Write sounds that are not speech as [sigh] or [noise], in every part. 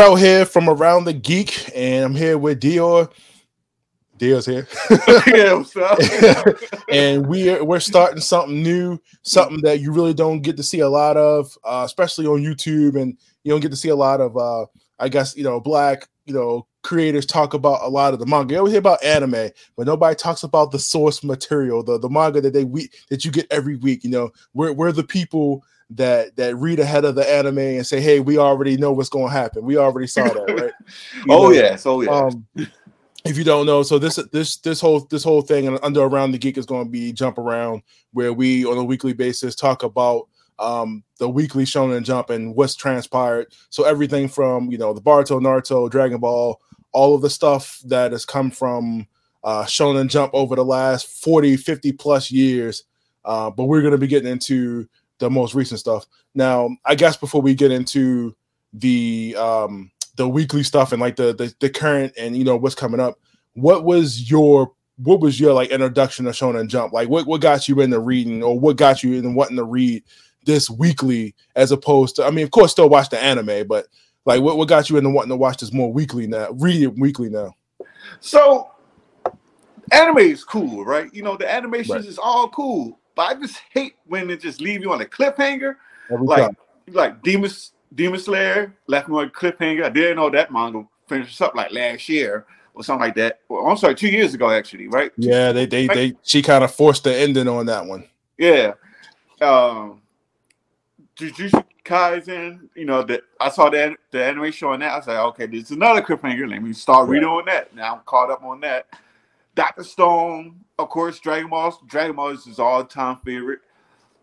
Terrell here from Around the Geek, and I'm here with Dior. Dior's here. [laughs] yeah, what's up? [laughs] and we're we're starting something new, something that you really don't get to see a lot of, uh, especially on YouTube, and you don't get to see a lot of, uh, I guess, you know, black, you know, creators talk about a lot of the manga. You always hear about anime, but nobody talks about the source material, the the manga that they we that you get every week. You know, we're we're the people that that read ahead of the anime and say, "Hey, we already know what's going to happen. We already saw that, [laughs] right?" oh know? yes, oh yeah. Um, if you don't know, so this this this whole this whole thing and under around the geek is going to be jump around where we on a weekly basis talk about um, the weekly Shonen Jump and what's transpired. So everything from you know the Boruto, Naruto, Dragon Ball, all of the stuff that has come from uh, Shonen Jump over the last 40, 50 plus years. Uh, but we're going to be getting into the most recent stuff. Now, I guess before we get into the um the weekly stuff and like the the, the current and you know what's coming up, what was your what was your like introduction to Shonen Jump? Like what what got you into reading or what got you in wanting to read this weekly as opposed to I mean, of course, still watch the anime, but like what, what got you into wanting to watch this more weekly now, read it weekly now? So anime is cool, right? You know, the animations right. is all cool. But I just hate when they just leave you on a cliffhanger. Every like time. like Demon Demon Slayer left me on a cliffhanger. I didn't know that manga finished up like last year or something like that. Well, I'm sorry, two years ago actually, right? Yeah, they they they she kind of forced the ending on that one. Yeah. Um Jujutsu Kaisen, you know, that I saw the the animation on that. I was like, okay, this is another cliffhanger. Let me start reading on that. Now I'm caught up on that. Doctor Stone, of course, Dragon Ball. Dragon Ball is his all-time favorite.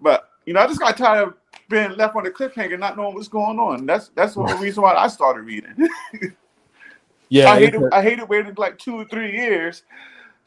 But you know, I just got tired of being left on the cliffhanger, not knowing what's going on. That's that's the reason why I started reading. [laughs] yeah, I hated I hated waiting like two or three years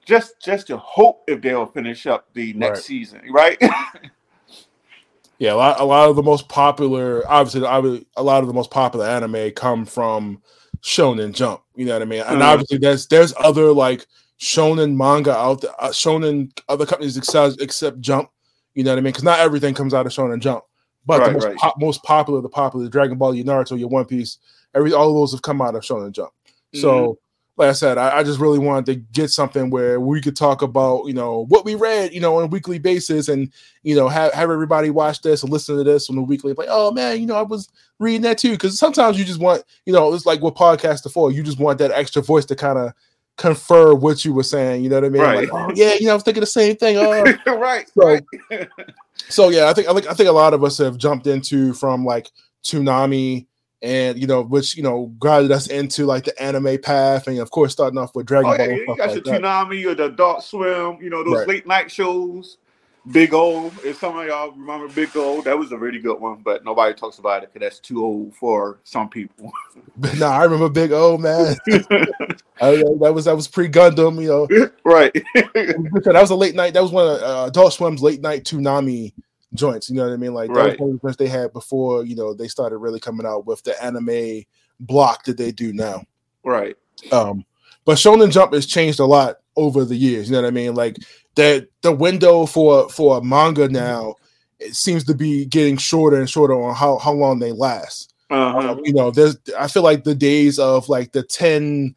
just just to hope if they'll finish up the next right. season, right? [laughs] yeah, a lot a lot of the most popular, obviously, a lot of the most popular anime come from Shonen Jump. You know what I mean? And mm-hmm. obviously, there's there's other like shonen manga out there, uh, shonen other companies except, except Jump. You know what I mean? Because not everything comes out of Shonen Jump, but right, the most, right. po- most popular, the popular Dragon Ball, your Naruto, your One Piece, every all of those have come out of Shonen Jump. Mm-hmm. So, like I said, I, I, just really wanted to get something where we could talk about, you know, what we read, you know, on a weekly basis, and you know, have, have everybody watch this and listen to this on a weekly. Like, oh man, you know, I was reading that too, because sometimes you just want, you know, it's like what podcasts for. You just want that extra voice to kind of confer what you were saying. You know what I mean? Right. Like, oh, yeah, you know, I was thinking the same thing. Oh. [laughs] right. So, right. [laughs] so yeah, I think I think I think a lot of us have jumped into from like Toonami and you know, which you know, guided us into like the anime path, and of course, starting off with Dragon oh, Ball. Yeah, you got like your Toonami or the Adult Swim, you know, those right. late night shows. Big O. If some of y'all remember Big O, that was a really good one, but nobody talks about it because that's too old for some people. [laughs] nah, I remember Big O, man. [laughs] I, that was that was pre Gundam, you know. Right. that was a late night. That was one of uh, Adult Swim's late night Toonami joints. You know what I mean? Like that right. was one of the they had before. You know, they started really coming out with the anime block that they do now. Right. Um, but Shonen Jump has changed a lot over the years. You know what I mean? Like that the window for for a manga now it seems to be getting shorter and shorter on how how long they last. Uh-huh. Um, you know, there's I feel like the days of like the 10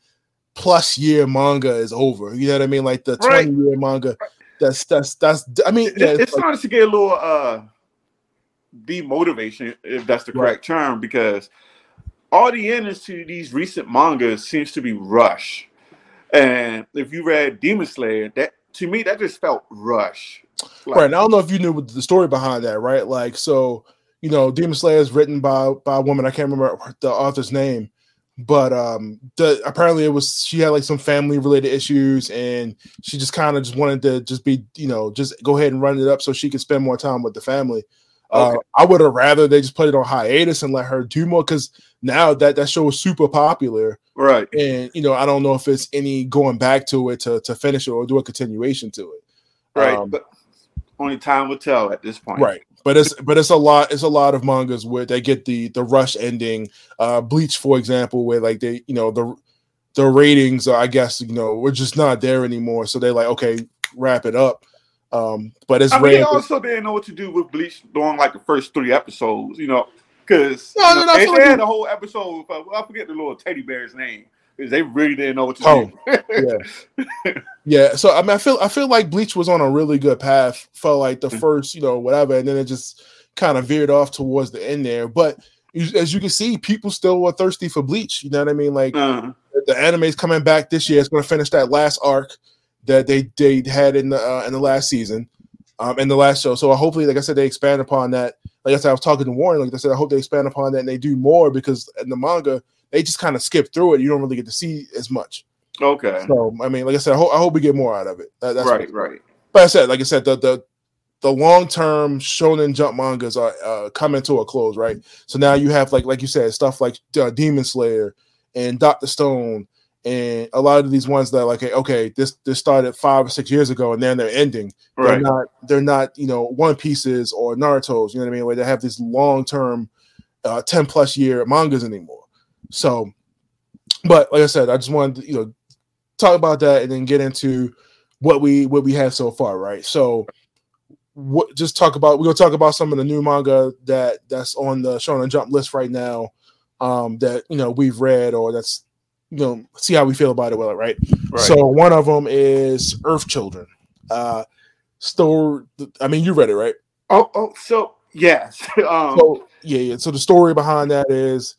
plus year manga is over. You know what I mean? Like the 20 year manga. That's that's that's I mean yeah, it's, it's like, starting to get a little uh demotivation, if that's the correct right. term, because all the endings to these recent mangas seems to be rush. And if you read Demon Slayer, that to me that just felt rush. Like, right. I don't know if you knew the story behind that, right? Like, so you know, Demon Slayer is written by by a woman. I can't remember the author's name, but um, the apparently it was she had like some family related issues, and she just kind of just wanted to just be, you know, just go ahead and run it up so she could spend more time with the family. Uh, okay. Uh, I would have rather they just put it on hiatus and let her do more because now that that show is super popular, right? And you know, I don't know if it's any going back to it to to finish it or do a continuation to it, right? Um, but only time will tell at this point, right? But it's but it's a lot. It's a lot of mangas where they get the the rush ending. Uh, Bleach, for example, where like they you know the the ratings, I guess you know, we're just not there anymore. So they're like, okay, wrap it up. Um, but it's I mean, they also didn't know what to do with Bleach during like the first three episodes. You know, Because No, you no, know, no, I they, they had the whole episode. I forget the little teddy bear's name because they really didn't know what to Oh, do. yeah. Yeah, so I mean, I feel I feel like Bleach was on a really good path for like the Mm. first, you know, whatever, and then it just kind of veered off towards the end there. But as you can see, people still were thirsty for Bleach. You know what I mean? Like Uh, the anime's coming back this year. It's going to finish that last arc that they they had in the uh, in the last season, um, in the last show. So hopefully, like I said, they expand upon that. Like I said, I was talking to Warren. Like I said, I hope they expand upon that and they do more because in the manga they just kind of skip through it. You don't really get to see as much. okay. So I mean, like I said, I hope, I hope we get more out of it. That- that's right, right. But I said, like I said, the the the long term Shonen Jump mangas are uh, coming to a close, right? So now you have like like you said, stuff like uh, Demon Slayer and Doctor Stone, and a lot of these ones that like, okay, this this started five or six years ago, and then they're ending. right. They're not they're not you know One Pieces or Naruto's. You know what I mean? Where they have these long term, uh, ten plus year mangas anymore. So, but like I said, I just wanted to, you know talk about that and then get into what we what we have so far, right? So, what just talk about we're gonna talk about some of the new manga that that's on the Shonen Jump list right now, um, that you know we've read or that's you know see how we feel about it, well, right? Right. So one of them is Earth Children. Uh, story. I mean, you read it, right? oh, oh, so yes. [laughs] um, So yeah, yeah. So the story behind that is,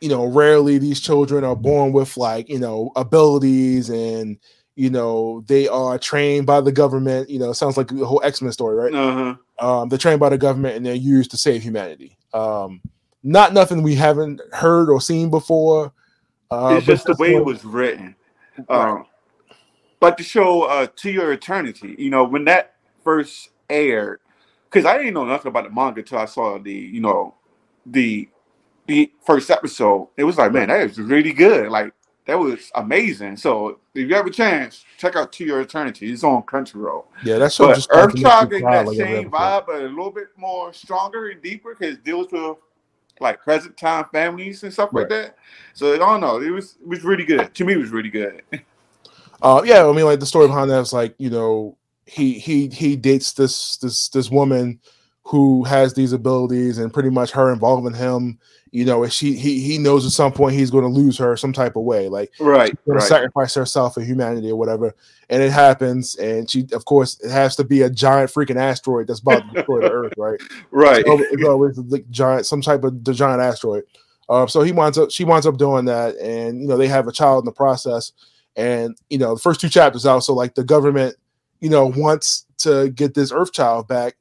you know, rarely these children are born with like you know abilities and you know they are trained by the government. You know, it sounds like the whole X Men story, right? uh-huh. Um, they're trained by the government and they're used to save humanity. Um, not nothing we haven't heard or seen before. Uh, it's just the way it was written. Right. Um, like the show uh, To Your Eternity, you know, when that first aired, because I didn't know nothing about the manga until I saw the, you know, the the first episode. It was like, man, that is really good. Like that was amazing. So if you have a chance, check out To Your Eternity. It's on Crunchyroll. Yeah, that's show But just started to make Earthchild me getting cry that same vibe, but a little bit more stronger and deeper because it deals with like present time families and stuff like that. So I don't know. It was it was really good. To me, it was really good. [laughs] Uh, yeah, I mean, like the story behind that is like you know he he he dates this this this woman who has these abilities, and pretty much her involving him. You know, she he he knows at some point he's going to lose her some type of way, like right, right. sacrifice herself for humanity or whatever. And it happens, and she, of course, it has to be a giant freaking asteroid that's about to destroy the Earth, right? [laughs] right. Always- it's always the giant, some type of the giant asteroid. Uh, so he winds up, she winds up doing that, and you know they have a child in the process. And you know the first two chapters out, so like the government, you know, wants to get this Earth child back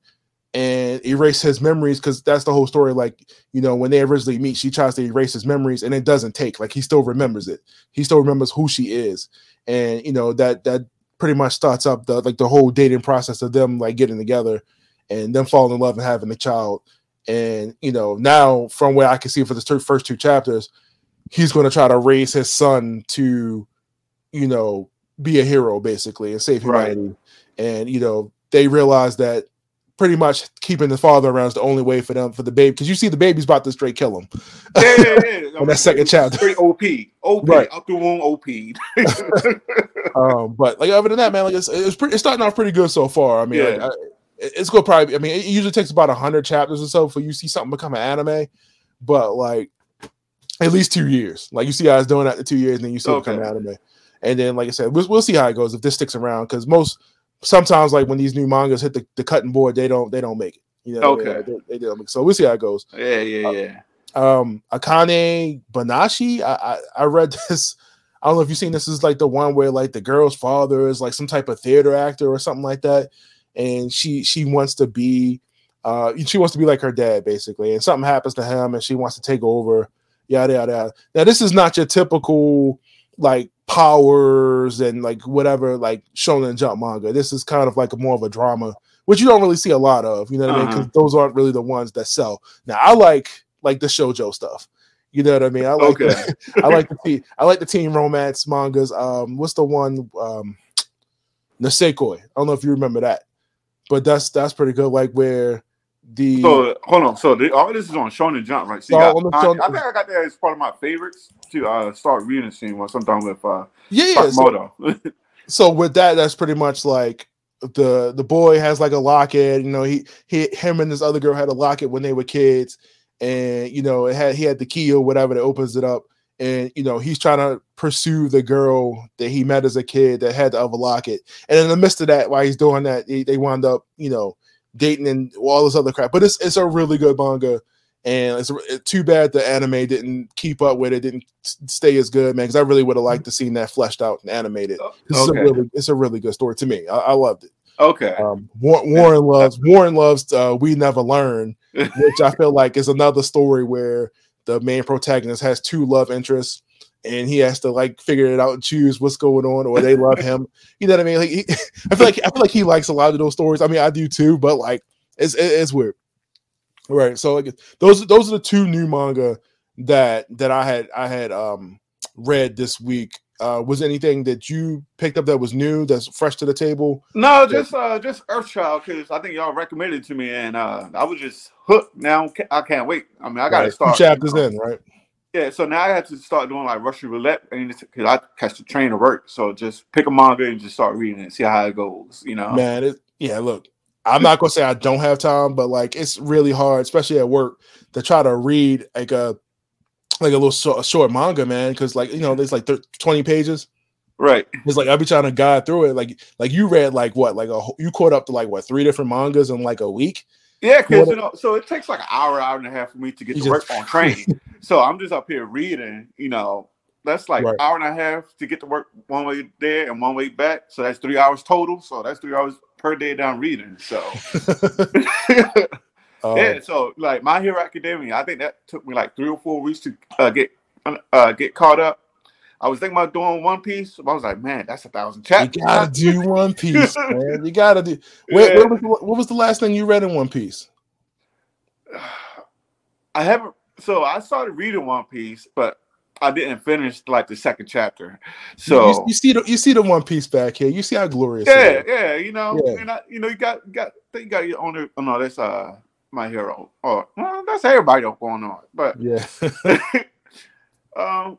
and erase his memories because that's the whole story. Like you know when they originally meet, she tries to erase his memories, and it doesn't take. Like he still remembers it. He still remembers who she is, and you know that that pretty much starts up the like the whole dating process of them like getting together and them falling in love and having a child. And you know, now from where I can see for the two- first two chapters, he's going to try to raise his son to, you know, be a hero basically and save Right. humanity. And you know, they realize that pretty much keeping the father around is the only way for them for the baby because you see the baby's about to straight kill him. Yeah, yeah, yeah. [laughs] On that second chapter. Straight OP. OP. Right. Up the womb OP. [laughs] um, but like other than that, man, like it's it's, pretty, it's starting off pretty good so far. I mean, Yeah. like, I, it's gonna probably. I mean, it usually takes about hundred chapters or so for you see something become an anime, but like at least two years. Like you see how it's doing after two years, and then you see it become an anime. And then, like I said, we'll, we'll see how it goes if this sticks around. Because most sometimes, like when these new mangas hit the, the cutting board, they don't they don't make it. You know, what I mean? Okay. Like, they, they don't. So we'll see how it goes yeah, yeah, yeah. um Akane Banashi. I, I I read [laughs] this. I don't know if you've seen this. This is like the one where like the girl's father is like some type of theater actor or something like that, and she she wants to be uh she wants to be like her dad basically, and something happens to him and she wants to take over. Yada yada. yada. Now this is not your typical like powers and like whatever like shonen jump manga. This is kind of like a more of a drama, which you don't really see a lot of. You know what I mean? Uh-huh. Because those aren't really the ones that sell. Now I like like the shojo stuff. You know what I mean? I like Okay. the, I like the teen, I like the teen romance mangas. Um, what's the one? Um, Nisekoi. I don't know if you remember that, but that's that's pretty good. Like where the So hold on. So the, all this is on Shonen Jump, right? So you got, on I, Shonen- I think I got that as part of my favorites to uh, start reading soon or sometime with uh, yeah, yeah. So, [laughs] so with that, that's pretty much like the the boy has like a locket. You know, he he him and this other girl had a locket when they were kids, and you know it had he had the key or whatever that opens it up, and you know he's trying to pursue the girl that he met as a kid that had the other locket, and in the midst of that, while he's doing that, they, they wound up you know dating and all this other crap. But it's it's a really good manga and it's, it's too bad the anime didn't keep up with it, didn't stay as good, man. Because I really would have liked to seen that fleshed out and animated. Okay. is a really, it's a really good story to me. I, I loved it. Okay. Um, Warren loves Warren loves uh, We Never Learn, [laughs] which I feel like is another story where the main protagonist has two love interests and he has to like figure it out and choose what's going on, or they love him. You know what I mean? Like, he, [laughs] I feel like I feel like he likes a lot of those stories. I mean, I do too, but like, it's it's weird. Right. So like those those are the two new manga that that I had I had um read this week. Uh was anything that you picked up that was new that's fresh to the table? No, just uh just Earthchild because I think y'all recommended it to me and uh I was just hooked. Now I can't wait. I mean I gotta right. start two chapters in, right? Yeah, so now I have to start doing like Russian roulette and because I catch the train to work. So just pick a manga and just start reading it, see how it goes. You know, man. It, yeah, look, I'm not gonna say I don't have time, but like it's really hard, especially at work, to try to read like a like a little short, short manga, man. Because like you know, there's like 20 pages. Right. It's like I'll be trying to guide through it. Like like you read like what like a you caught up to like what three different mangas in like a week. Yeah, because you know, so it takes like an hour, hour and a half for me to get to work on train. [laughs] so I'm just up here reading, you know, that's like right. hour and a half to get to work one way there and one way back. So that's three hours total. So that's three hours per day down reading. So [laughs] [laughs] yeah, so like My Hero Academia, I think that took me like three or four weeks to uh, get uh, get caught up. I was thinking about doing One Piece. I was like, man, that's a thousand chapters. You gotta do [laughs] One Piece, man. You gotta do. Wait, yeah. what, was the, what was the last thing you read in One Piece? [sighs] I haven't. So I started reading One Piece, but I didn't finish like the second chapter. So you, you, see the you see the One Piece back here. You see how glorious. Yeah, yeah. You know, yeah. and I, you know, you got got you got your own. Oh no, that's uh my hero. Oh, well, that's everybody going on. But yeah. [laughs] [laughs] um.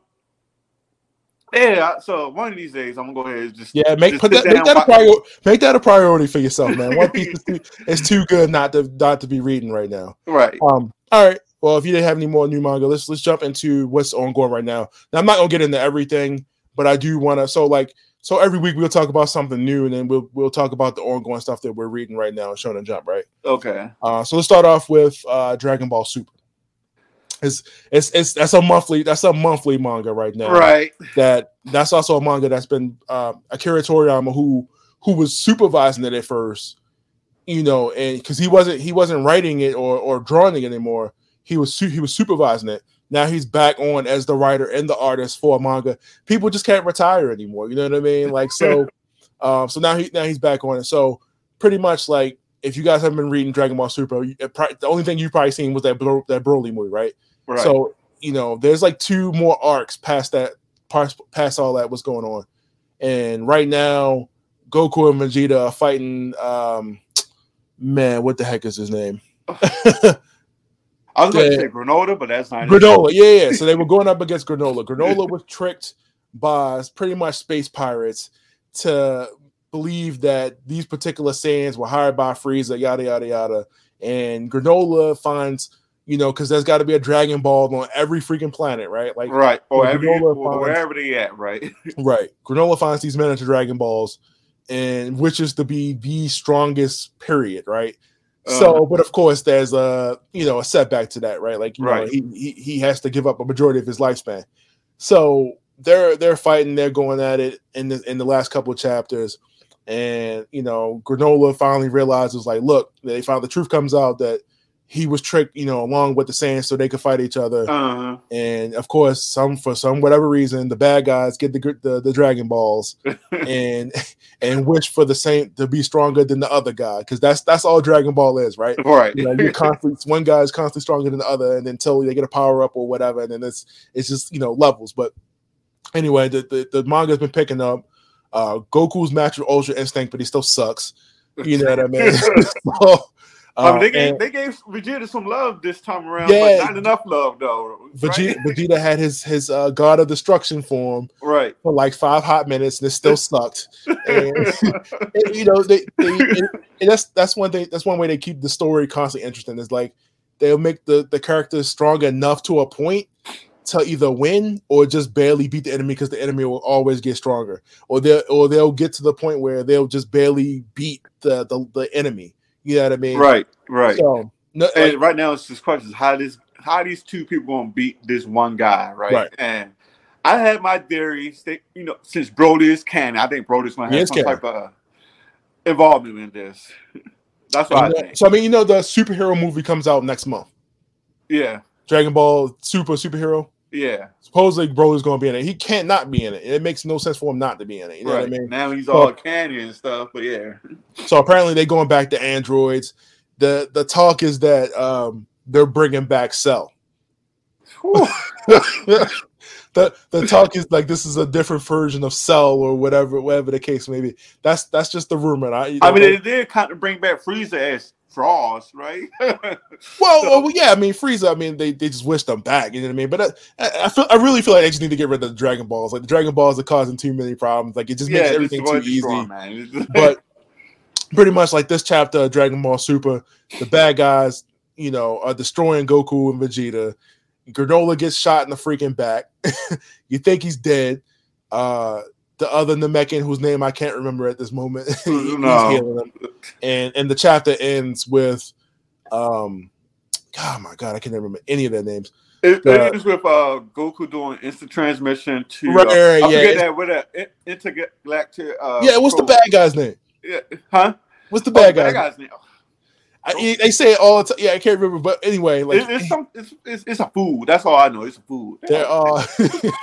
Yeah, so one of these days I'm gonna go ahead and just yeah make just put that, make that a priority make that a priority for yourself, man. One Piece is too, is too good not to not to be reading right now. Right. Um. All right. Well, if you didn't have any more new manga, let's let's jump into what's ongoing right now. Now, I'm not gonna get into everything, but I do want to. So, like, so every week we'll talk about something new, and then we'll we'll talk about the ongoing stuff that we're reading right now, Shonen Jump, right? Okay. Uh, so let's start off with uh, Dragon Ball Super. It's, it's it's that's a monthly that's a monthly manga right now. Right. That that's also a manga that's been uh, Akira Toriyama who who was supervising it at first, you know, and because he wasn't he wasn't writing it or or drawing it anymore he was he was supervising it. Now he's back on as the writer and the artist for manga. People just can't retire anymore. You know what I mean? Like so, um, [laughs] so now he now he's back on it. So pretty much like if you guys haven't been reading Dragon Ball Super, you, the only thing you've probably seen was that Bro, that Broly movie, right? Right? So you know, there's like two more arcs past that, past, past all that what's going on, and right now Goku and Vegeta are fighting. Um, man, what the heck is his name? [laughs] I was going to say Granola, but that's not Granola. Yeah, yeah. So they were [laughs] going up against Granola. Granola was tricked by pretty much space pirates to believe that these particular Saiyans were hired by Frieza, yada yada yada. And Granola finds, you know, because there's got to be a Dragon Ball on every freaking planet, right? Like right, or, every, or finds, wherever they at, right? [laughs] right. Granola finds these miniature Dragon Balls, and wishes to be the strongest. Period. Right so, uh, but of course, there's a you know a setback to that, right? Like, you right. know, he, he he has to give up a majority of his lifespan. So they're they're fighting, they're going at it in the in the last couple of chapters, and you know, Granola finally realizes, like, look, they found the truth comes out that he was tricked, you know, along with the Saiyans so they could fight each other. Uh-huh. And of course, some for some whatever reason, the bad guys get the the, the Dragon Balls [laughs] and and wish for the same to be stronger than the other guy because that's that's all Dragon Ball is, right? Right. You know, you're constantly [laughs] one guy is constantly stronger than the other, and until they get a power up or whatever, and then it's it's just you know levels. But anyway, the the, the manga's been picking up. Uh, Goku's match with Ultra Instinct, but he still sucks. You know what I mean? [laughs] so, I mean, they uh, gave they gave Vegeta some love this time around, yeah, but not enough love though. Vegeta, right? Vegeta had his his uh, God of Destruction form, right, for like five hot minutes, and it still sucked. And, [laughs] and, you know, they, they and that's that's one thing. That's one way they keep the story constantly interesting. Is like they'll make the the characters strong enough to a point to either win or just barely beat the enemy because the enemy will always get stronger, or they'll or they'll get to the point where they'll just barely beat the the, the enemy. You know what I mean? Right, right. So no, and like, right now it's just question how this how these two people gonna beat this one guy, right? Right. And I had my theories you know since Broly is canon, I think Broly's gonna have some canon. type of involvement in this. [laughs] That's what I think. so I mean, you know, the superhero movie comes out next month. Yeah, Dragon Ball Super Superhero. Yeah. Supposedly, Broly's going to be in it. He can't not be in it. It makes no sense for him not to be in it. You know right. what I mean? Now he's So- all candy and stuff, but yeah. [laughs] So apparently, they're going back to androids. the The talk is that um, they're bringing back Cell. [laughs] The the talk is like this is a different version of Cell or whatever, whatever the case may be. That's that's just the rumor. I, you I mean, they did kind of bring back Frieza as Frost, right? [laughs] Well, well, yeah, I mean, Frieza. I mean, they, they just wish them back. You know what I mean? But I, I, I feel, I really feel like they just need to get rid of the Dragon Balls. Like the Dragon Balls are causing too many problems. Like it just makes yeah, everything too easy. strong, man. [laughs] But pretty much like this chapter of Dragon Ball Super, the bad guys, you know, are destroying Goku and Vegeta. Granola gets shot in the freaking back. [laughs] you think he's dead. Uh, the other Namekian, whose name I can't remember at this moment, [laughs] No. he's healing him. And and the chapter ends with, um, oh my god, I can't remember any of their names. It, Uh, it ends with uh, Goku doing instant transmission to. Right, uh, right, I yeah, forget that with a intergalactic. Uh, yeah, what's the bad guy's name? Yeah, huh? What's the Oh, bad bad guy's name. I, they say it all the time. Yeah, I can't remember, but anyway, like It- it's some. It's, it's, it's a food. That's all I know. It's a food. there are. [laughs]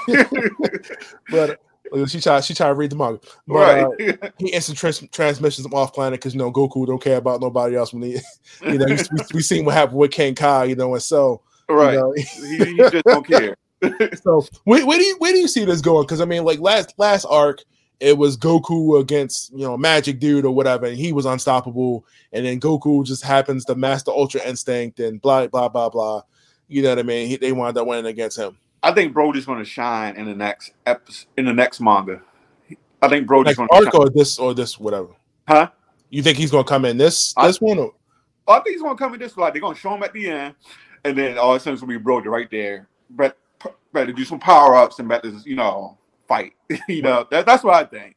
[laughs] but she tried. She tried to read the manga. But, uh, right. [laughs] he instant trans- transmissions him off planet because you know Goku don't care about nobody else when he, [laughs] you know, we, we seen what happened with King Kai, you know, and so right. You know, he, he just don't care. [laughs] so where, where do you where do you see this going? Because I mean, like last last arc, it was Goku against you know Magic Dude or whatever, and he was unstoppable, and then Goku just happens to master Ultra Instinct and blah blah blah blah. You know what I mean? He, they wound up winning against him. I think Broly's going to shine in the next episode, in the next manga. I think Broly's Like going to or this or this whatever. Huh? You think he's gonna come in this I- this one? Or? I think he's gonna come in this like they're gonna show him at the end, and then all of a sudden it's gonna be Broly right there. But better do some power ups and better you know fight. [laughs] you know that, that's what I think.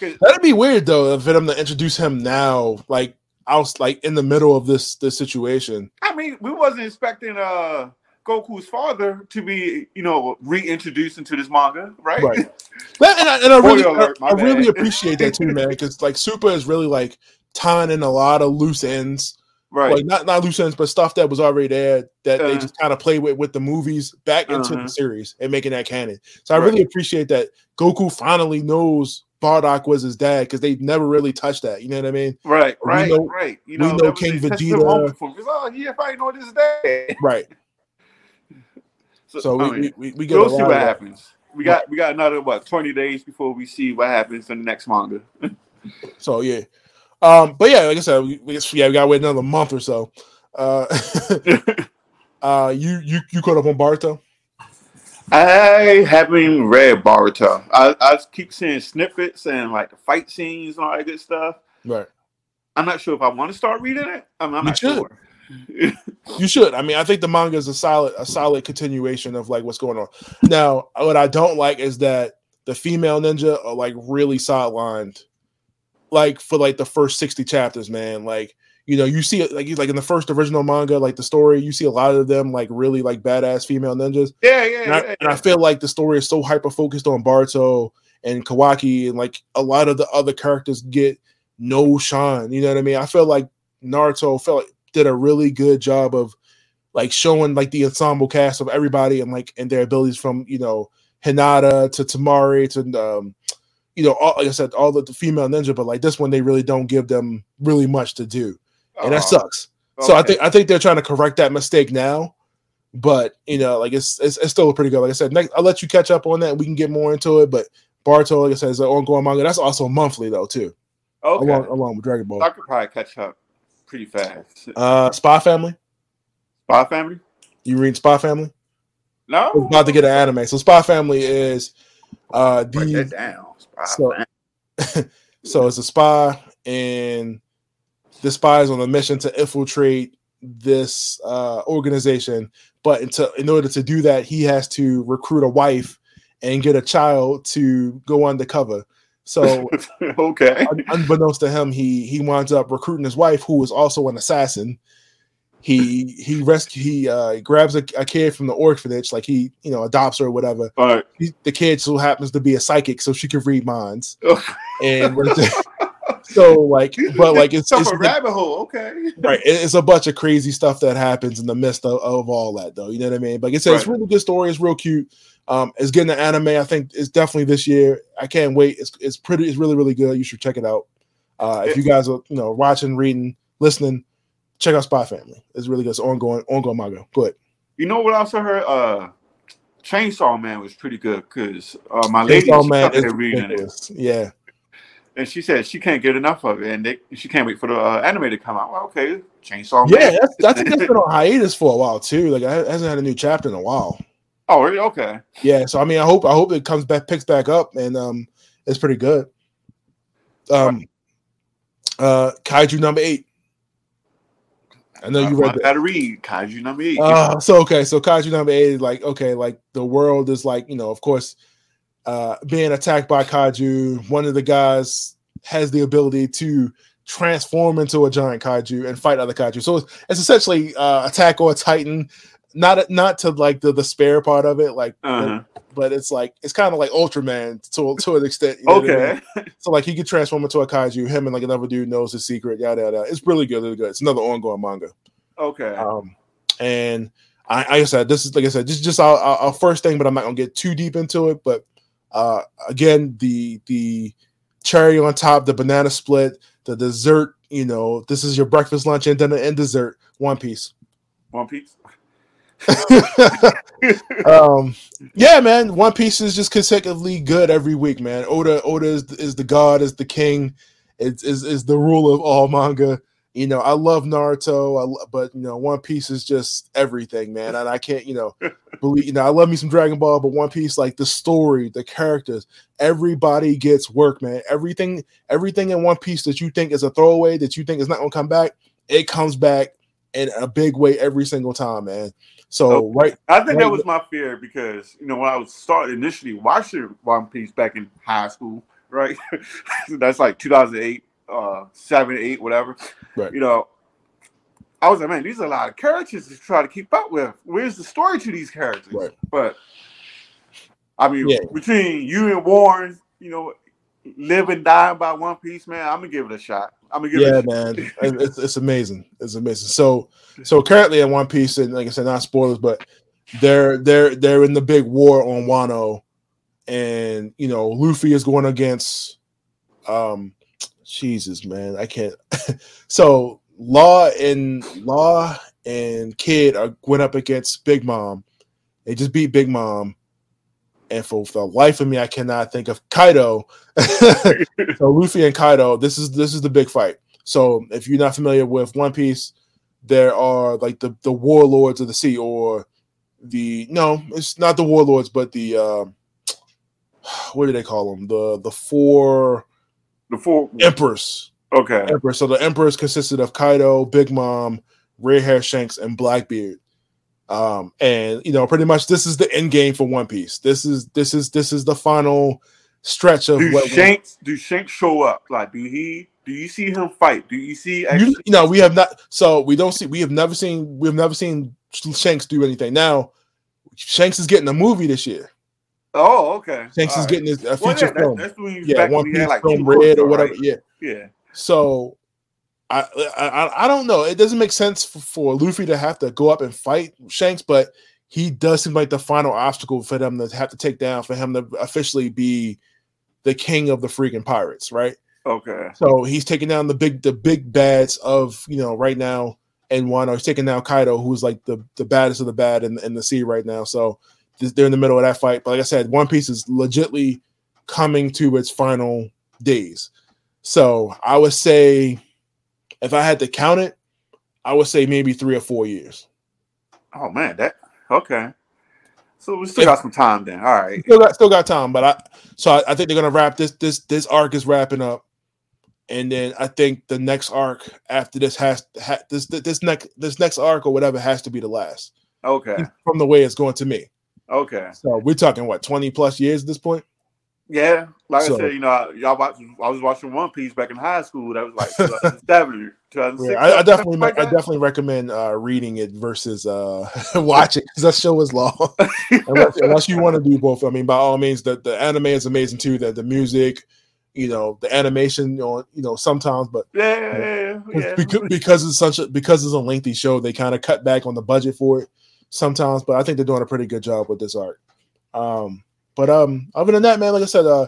That'd be weird though for them to introduce him now, like I was like in the middle of this this situation. I mean, we wasn't expecting uh Goku's father to be you know reintroduced into this manga, right? Right. [laughs] And I, and I really, alert, I, I really [laughs] appreciate that too, man. Because like Super is really like tying in a lot of loose ends, right. like not not loose ends, but stuff that was already there that they Uh-huh. just kind of play with with the movies back into Uh-huh. the series and making that canon. So I Right. really appreciate that Goku finally knows Bardock was his dad because they never really touched that. You know what I mean? Right, We right, know- right. You we know, know that was King Vegeta- for Oh, yeah, if I know this day. Right. So we, mean, we, we, we get we'll see what happens. We got we got another what twenty days before we see what happens in the next manga. [laughs] So yeah, um, but yeah, like I said, we, we yeah we got to wait another month or so. Uh, [laughs] uh, you you you caught up on Boruto? I haven't read Boruto. I, I keep seeing snippets and like the fight scenes and all that good stuff. Right. I'm not sure if I want to start reading it. I'm, I'm not should. sure. [laughs] You should. I mean, I think the manga is a solid a solid continuation of like what's going on. Now, what I don't like is that the female ninja are like really sidelined, like for like the first sixty chapters. Man, like you know, you see it like you like in the first original manga, like the story, you see a lot of them like really like badass female ninjas. yeah, yeah, and I, yeah. and I feel like the story is so hyper focused on Boruto and Kawaki, and like a lot of the other characters get no shine. You know what I mean? I feel like Naruto felt like did a really good job of like showing like the ensemble cast of everybody and like and their abilities from you know Hinata to Temari to um you know all, like I said all the, the female ninja, but like this one they really don't give them really much to do, and that Oh, sucks. So I think I think they're trying to correct that mistake now. But you know, like it's it's, it's still pretty good. Like I said, next I'll let you catch up on that. We can get more into it. But Boruto, like I said, is an ongoing manga. That's also monthly though too, okay. along along with Dragon Ball. I could probably catch up pretty fast. Uh, Spy Family. Spy Family? You read Spy Family? No. It's about to get an anime. So Spy Family is uh Write that the down. Spy [laughs] So- [laughs] so it's a spy and the spy is on a mission to infiltrate this uh, organization, but into, in order to do that, he has to recruit a wife and get a child to go undercover. So, [laughs] okay, unbeknownst to him, he he winds up recruiting his wife, who is also an assassin. He he rescue he uh, grabs a, a kid from the orphanage, like he you know adopts her or whatever. all right. He, the kid so happens to be a psychic, so she can read minds. [laughs] And so like, [laughs] but like it's, it's a rabbit hole. Okay, right. It's a bunch of crazy stuff that happens in the midst of, of all that, though. You know what I mean? Like I said, it's Right. really good story. It's real cute. Um, it's getting the anime. I think it's definitely this year. I can't wait. It's it's pretty. It's really really good. You should check it out. Uh, if you guys are you know watching, reading, listening, check out Spy Family. It's really good. It's ongoing ongoing manga. Good. you know what I also heard? Uh, Chainsaw Man was pretty good because uh, my lady Chainsaw she Man started reading it. Yeah. And she said she can't get enough of it, and they, she can't wait for the uh, anime to come out. Well, okay, Chainsaw Yeah, Man. that's, I think that's been on hiatus for a while too. Like, it hasn't had a new chapter in a while. Oh, really? Okay. Yeah, so I mean, I hope I hope it comes back, picks back up, and um, it's pretty good. Um, uh, Kaiju number eight. I know you I read that. gotta read Kaiju number eight. Uh, so okay, so Kaiju number eight is like okay, like the world is like you know, of course, uh, being attacked by Kaiju. One of the guys has the ability to transform into a giant Kaiju and fight other Kaiju. So it's, it's essentially uh, Attack on Titan. Not not to like the the spare part of it, like uh-huh. but it's like it's kind of like Ultraman to to an extent. you know what I mean? Okay. So like he could transform into a kaiju. Him and like another dude knows his secret. Yada yada. It's really good. Really good. It's another ongoing manga. Okay. Um, and I, I said, this is like I said, this is just our, our, our first thing, but I'm not gonna get too deep into it. But uh, again, the the cherry on top, the banana split, the dessert. You know, this is your breakfast, lunch, and dinner and dessert. One Piece. One Piece. [laughs] um, yeah, man. One Piece is just consecutively good every week, man. Oda, Oda is, is the god, is the king, is, is is the ruler of all manga. You know, I love Naruto, I, lo- but you know, One Piece is just everything, man. And I can't, you know, [laughs] believe. You know, I love me some Dragon Ball, but One Piece, like the story, the characters, everybody gets work, man. Everything, everything in One Piece that you think is a throwaway, that you think is not gonna come back, it comes back in a big way every single time, man. So Oh, right, I think that was my fear because you know when I was started initially watching One Piece back in high school, right? [laughs] That's like 2008, uh, seven, eight, whatever. Right. You know, I was like, man, these are a lot of characters to try to keep up with. Where's the story to these characters? Right. But I mean, Yeah. between you and Warren, you know, live and die by One Piece, man, I'm gonna give it a shot. I'm gonna give yeah, it. A man, [laughs] it's, it's amazing. It's amazing. So, so currently in One Piece, and like I said, not spoilers, but they're they're they're in the big war on Wano, and you know Luffy is going against, um, Jesus, man, I can't. [laughs] so Law and Law and Kid are went up against Big Mom. They just beat Big Mom, and for the life of me, I cannot think of Kaido. [laughs] so Luffy and Kaido, this is this is the big fight. So if you're not familiar with One Piece, there are like the the warlords of the sea, or the no, it's not the warlords, but the uh, [sighs] what do they call them? The the four the four. emperors. Okay. Emperor. So the emperors consisted of Kaido, Big Mom, Red Hair Shanks, and Blackbeard. Um, and you know, pretty much this is the end game for One Piece. This is this is this is the final stretch of Do what Shanks do Shanks show up? Like, do he? Do you see him fight? Do you see? you, you know we have not so we don't see we have never seen we've never seen Shanks do anything. Now Shanks is getting a movie this year. Oh, okay. Shanks All is right. getting his, a Well, feature yeah, that- film. that's when he was Yeah, One Piece like film red or whatever. right? Yeah. Yeah. So I, I I don't know. It doesn't make sense for, for Luffy to have to go up and fight Shanks, but he does seem like the final obstacle for them to have to take down for him to officially be the king of the freaking pirates, right? Okay. So he's taking down the big the big bads of you know right now and Wano. He's taking down Kaido, who's like the the baddest of the bad in, in the sea right now. So they're in the middle of that fight. But like I said, One Piece is legitly coming to its final days. So I would say, if I had to count it, I would say maybe three or four years. Oh man, that okay. So we still got some time then. All right. Still got still got time, but I so I, I think they're gonna wrap this this this arc is wrapping up. and then I think the next arc after this has ha, this this next this next arc or whatever has to be the last. Okay. From the way it's going to me. Okay. So we're talking what twenty plus years at this point. Yeah, like So- I said, you know, y'all watch, I was watching One Piece back in high school. That was like [laughs] 2007, 2006. Yeah, I, I definitely like I definitely recommend uh, reading it versus uh, [laughs] watching because that show is long. [laughs] unless, unless you want to do both, I mean, by all means, the, the anime is amazing too. The the music, you know, the animation, you know, you know sometimes, but Yeah, yeah, yeah. yeah. because, because it's such a because it's a lengthy show, they kind of cut back on the budget for it sometimes. But I think they're doing a pretty good job with this art. Um, but um, other than that, man, like I said, uh,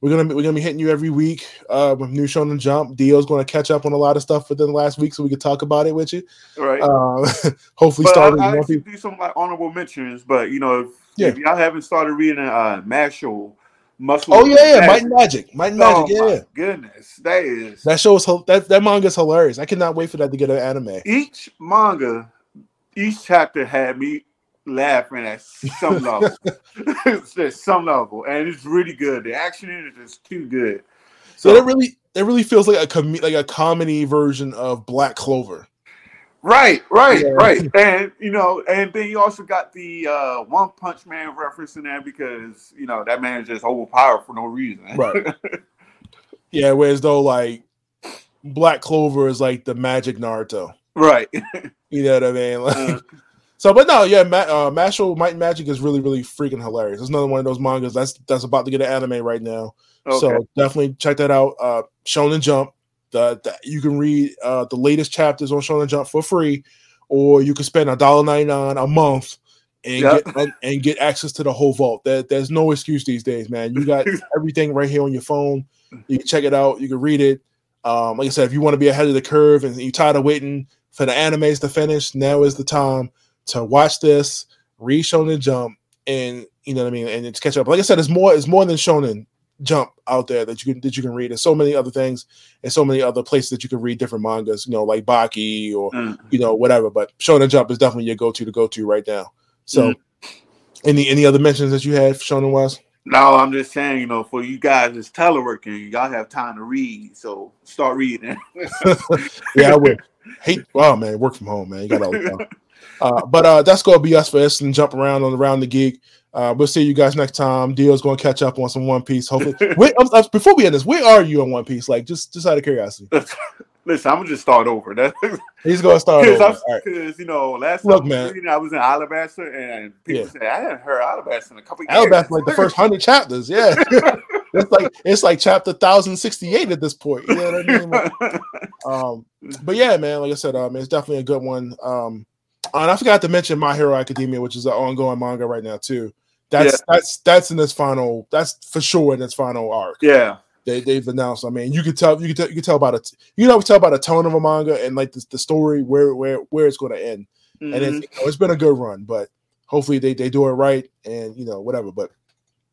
we're gonna be, we're gonna be hitting you every week uh, with new Shonen Jump. Dio's to catch up on a lot of stuff within the last week, so we can talk about it with you. right. Uh, [laughs] hopefully, but starting I actually do some like honorable mentions, but you know, if, Yeah. if y'all haven't started reading uh Mashle, Muscle. Oh yeah, yeah, Might Magic- and Magic, Might and Oh Magic, yeah, my yeah. goodness, that is That show is that that manga is hilarious. I cannot wait for that to get an anime. each manga, each chapter had me laughing at some [laughs] level. [laughs] it's just some level, and it's really good. The action in it is too good. So it really it really feels like a com- like a comedy version of Black Clover. Right, right, Yeah. right. And you know, and then you also got the uh One Punch Man reference in there because you know that man is just overpowered for no reason. Right. [laughs] Yeah, whereas though like Black Clover is like the magic Naruto. right. You know what I mean? Like, Uh, [laughs] so, but no, yeah, Ma- uh, Mashle Might and Magic is really, really freaking hilarious. It's another one of those mangas that's that's about to get an anime right now. okay. So definitely check that out. Uh, Shonen Jump. The, the you can read uh, the latest chapters on Shonen Jump for free, or you can spend a dollar ninety nine a month and Yeah. get and get access to the whole vault. There, there's no excuse these days, man. You got [laughs] everything right here on your phone. You can check it out. You can read it. Um, like I said, if you want to be ahead of the curve and you're tired of waiting for the animes to finish, now is the time to watch this, read Shonen Jump, and you know what I mean, and it's catch up. Like I said, it's more it's more than Shonen Jump out there that you can that you can read. There's so many other things and so many other places that you can read different mangas, you know, like Baki or Mm. you know whatever. But Shonen Jump is definitely your go to to go to right now. So, Mm. any any other mentions that you had for Shonen wise? No, I'm just saying, you know, for you guys it's teleworking, y'all have time to read, so start reading. [laughs] yeah, I would hate. Wow, man, work from home, man. You got all the time. Uh, but uh, that's gonna be us for us and jump around on around the geek. Uh, we'll see you guys next time. Dio's gonna catch up on some One Piece. Hopefully, wait. um, uh, before we end this, where are you on One Piece? Like, just just out of curiosity, [laughs] Listen, I'm gonna just start over. That [laughs] he's gonna start over. because right. you know, last Look, time I was man. I was in Alabaster, and people Yeah. said I hadn't heard Alabaster in a couple years. Alabasta like the [laughs] first hundred chapters. Yeah, it's like it's like chapter thousand sixty eight at this point. You know what I mean? Like, [laughs] um, but yeah, man, like I said, um, it's definitely a good one. Um, and I forgot to mention My Hero Academia, which is an ongoing manga right now too. That's that's that's in this final. That's for sure in this final arc. yeah, They they've announced. I mean, you could tell you could tell, you could tell about it. You know, tell about the tone of a manga and like the, the story where where where it's going to end. And it's, Mhm. you know, it's been a good run, but hopefully they they do it right and you know whatever. But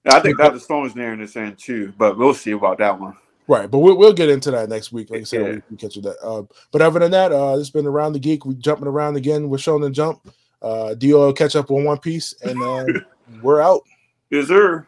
I think Dr. Stone's near in this end too, but we'll see about that one. Right, but we'll, we'll get into that next week. Like I said, Yeah. we, catch that. Uh, but other than that, uh, it's been around the geek. We jumping around again with Shonen Jump. Uh, Dio catch up on One Piece, and uh, [laughs] we're out. Is there?